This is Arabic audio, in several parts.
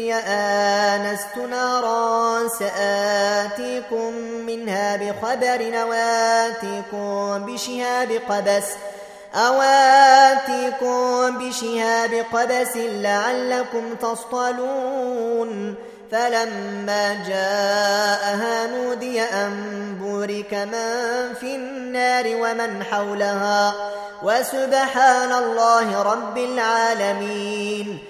إني آنست نارا سآتيكم منها بخبر وآتيكم بشهاب قبس أواتيكم بشهاب قبس لعلكم تصطلون فلما جاءها نودي أن بورك من في النار ومن حولها وسبحان الله رب العالمين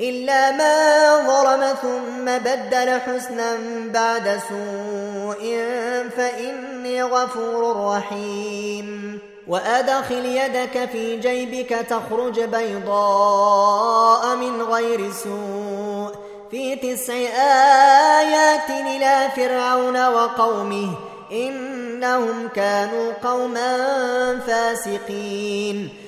إلا ما ظلم ثم بدل حسنا بعد سوء فإني غفور رحيم. وأدخل يدك في جيبك تخرج بيضاء من غير سوء. في تسع آيات إلى فرعون وقومه إنهم كانوا قوما فاسقين.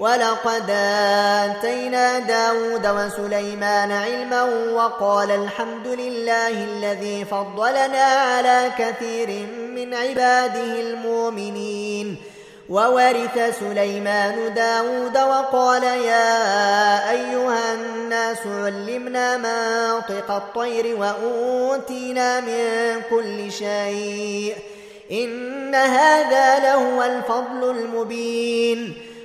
ولقد آتينا داود وسليمان علما وقال الحمد لله الذي فضلنا على كثير من عباده المؤمنين. وورث سليمان داود وقال يا أيها الناس علمنا منطق الطير وأوتينا من كل شيء. إن هذا لهو الفضل المبين.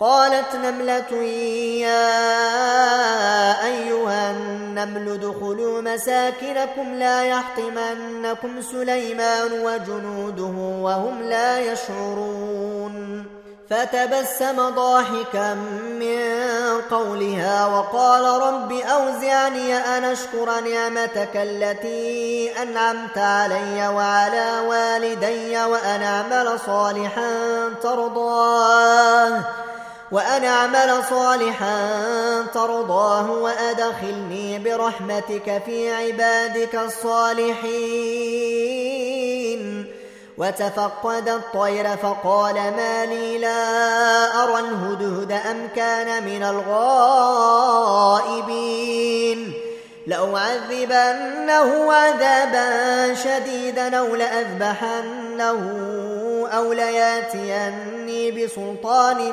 قالت نملة يا أيها النمل ادخلوا مساكنكم لا يحطمنكم سليمان وجنوده وهم لا يشعرون. فتبسم ضاحكا من قولها وقال رب أوزعني أن أشكر نعمتك التي أنعمت علي وعلى والدي وأن أعمل صالحا ترضاه. وأن أعمل صالحا ترضاه وأدخلني برحمتك في عبادك الصالحين. وتفقد الطير فقال ما لي لا أرى الهدهد أم كان من الغائبين. لأعذبنه عذابا شديدا أو لأذبحنه أو لياتيني بسلطان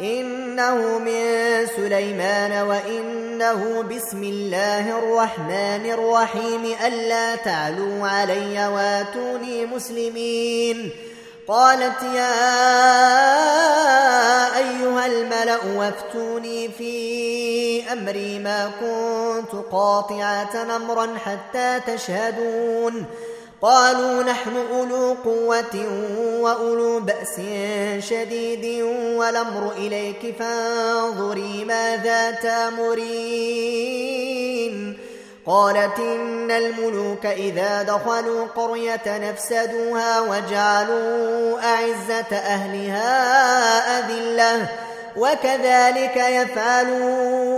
إنه من سليمان وإنه بسم الله الرحمن الرحيم ألا تعلوا علي واتوني مسلمين. قالت يا أيها الملأ وافتوني في أمري ما كنت قاطعة أمرا حتى تشهدون. قالوا نحن أولو قوة وأولو بأس شديد والأمر إليك فانظري ماذا تأمرين. قالت إن الملوك إذا دخلوا قرية نفسدوها وجعلوا أعزة أهلها أذلة وكذلك يفعلون.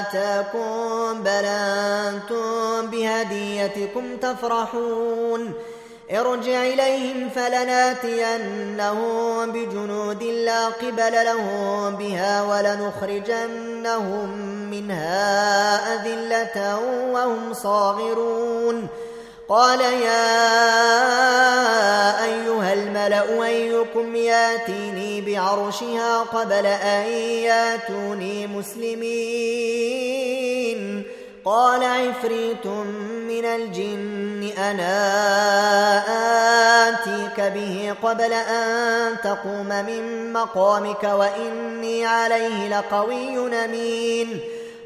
آتاكم بل أنتم بهديتكم تفرحون. ارجع إليهم فلناتينهم بجنود لا قبل لهم بها ولنخرجنهم منها أذلة وهم صاغرون. قال يا أيها الملأ أيكم ياتيني بعرشها قبل أن ياتوني مسلمين. قال عفريت من الجن أنا آتيك به قبل أن تقوم من مقامك وإني عليه لقوي أمين.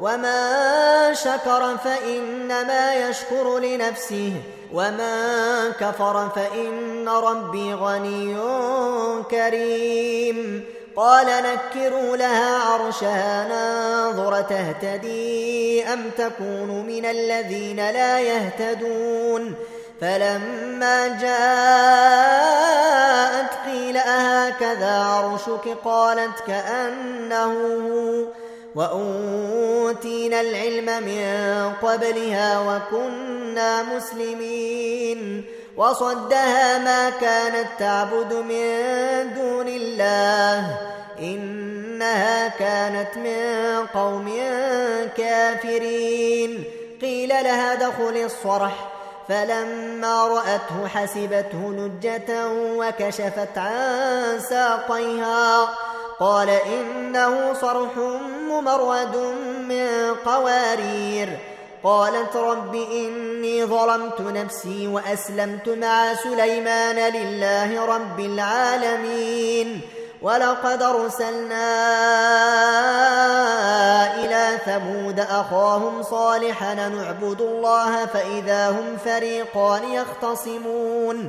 ومن شكر فإنما يشكر لنفسه ومن كفر فإن ربي غني كريم قال نكروا لها عرشها ننظر تهتدي أم تكون من الذين لا يهتدون فلما جاءت قيل أهكذا عرشك قالت كأنه وأوتينا العلم من قبلها وكنا مسلمين. وصدها ما كانت تعبد من دون الله. إنها كانت من قوم كافرين. قيل لها دخل الصرح. فلما رأته حسبته لجة وكشفت عن ساقيها. قال إنه صرح ممرد من قوارير. قالت رب إني ظلمت نفسي وأسلمت مع سليمان لله رب العالمين. ولقد أرسلنا إلى ثمود أخاهم صالحا نعبد الله فإذا هم فريقان يختصمون.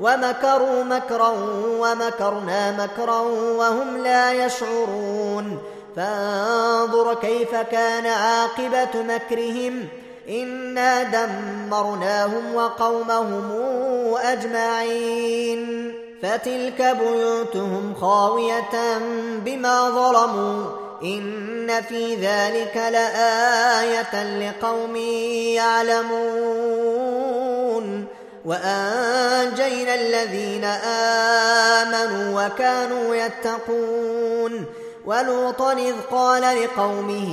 ومكروا مكرا ومكرنا مكرا وهم لا يشعرون. فانظر كيف كان عاقبة مكرهم. إنا دمرناهم وقومهم أجمعين. فتلك بيوتهم خاوية بما ظلموا. إن في ذلك لآية لقوم يعلمون. وأنجينا الذين آمنوا وكانوا يتقون. ولوطا إذ قال لقومه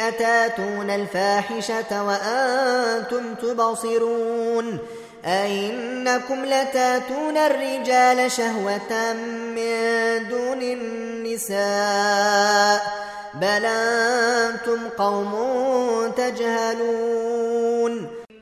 أتاتون الفاحشة وأنتم تبصرون؟ أئنكم لتاتون الرجال شهوة من دون النساء؟ بل أنتم قوم تجهلون.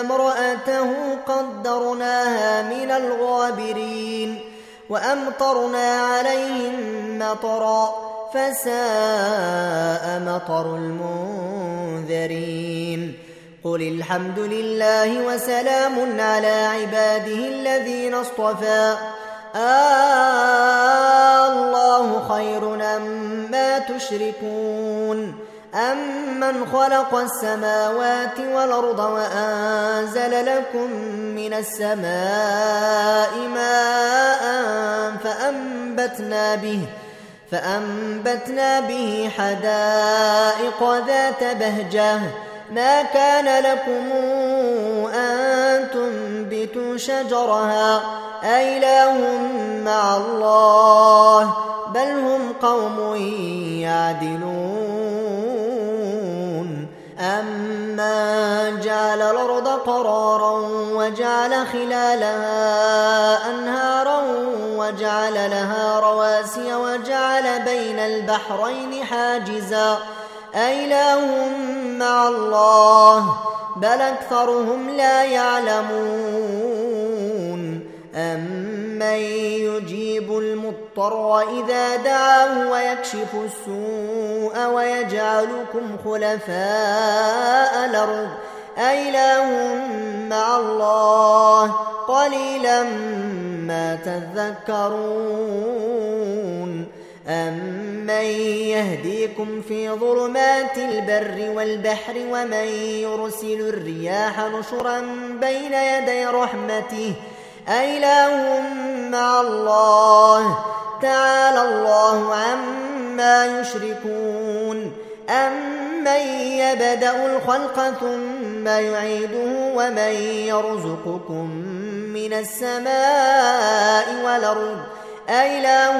امرأته قدرناها من الغابرين وأمطرنا عليهم مطرا فساء مطر المنذرين قل الحمد لله وسلام على عباده الذين اصطفى. آه الله خير أما تشركون. أمن خلق السماوات والأرض وأنزل لكم من السماء ماء فأنبتنا به فأنبتنا به حدائق ذات بهجة ما كان لكم أن تنبتوا شجرها أإله مع الله بل هم قوم يعدلون وجعل خلالها أنهارا وجعل لها رواسي وجعل بين البحرين حاجزا. أإله مع الله بل أكثرهم لا يعلمون. أمن يجيب المضطر إذا دعاه ويكشف السوء ويجعلكم خلفاء الأرض أإله مع الله قليلا ما تذكرون أمن يهديكم في ظلمات البر والبحر ومن يرسل الرياح نشرا بين يدي رحمته أإله مع الله تعالى الله عما يشركون أمن يبدأ الخلق ثم يعيده ومن يرزقكم من السماء والأرض أإله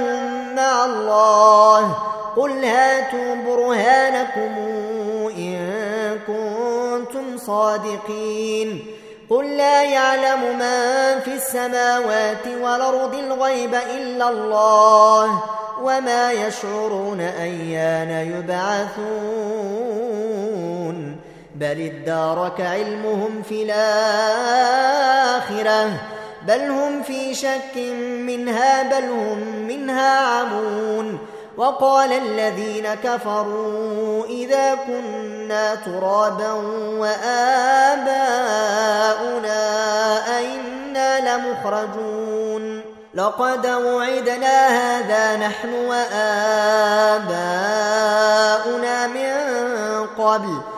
مع الله قل هاتوا برهانكم إن كنتم صادقين قل لا يعلم من في السماوات والأرض الغيب إلا الله وما يشعرون أيان يبعثون بل ادارك علمهم في الآخرة بل هم في شك منها بل هم منها عمون. وقال الذين كفروا إذا كنا ترابا وآباؤنا أئنا لمخرجون. لقد وعدنا هذا نحن وآباؤنا من قبل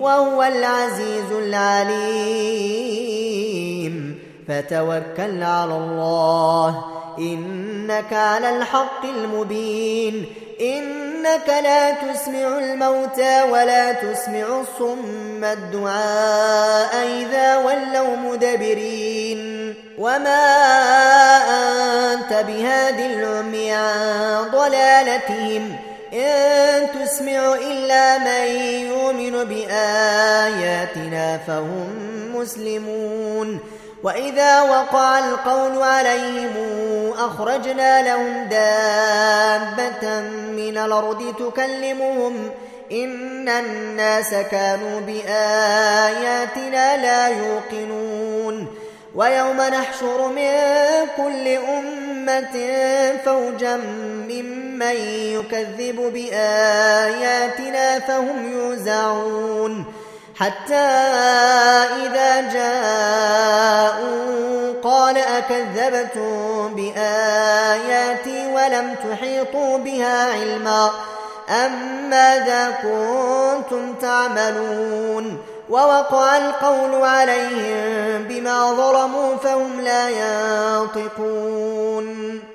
وهو العزيز العليم. فتوكل على الله. إنك على الحق المبين. إنك لا تسمع الموتى ولا تسمع الصم الدعاء إذا ولوا مدبرين. وما أنت بهاد العمي عن ضلالتهم. إن تسمع إلا من يؤمن بآياتنا فهم مسلمون. وإذا وقع القول عليهم أخرجنا لهم دابة من الأرض تكلمهم إن الناس كانوا بآياتنا لا يوقنون. ويوم نحشر من كل أمة فوجا ممن يكذب بآياتنا فهم يوزعون. حتى إذا جاءوا قال أكذبتم بآياتي ولم تحيطوا بها علما أم ماذا كنتم تعملون؟ ووقع القول عليهم بما ظلموا فهم لا ينطقون.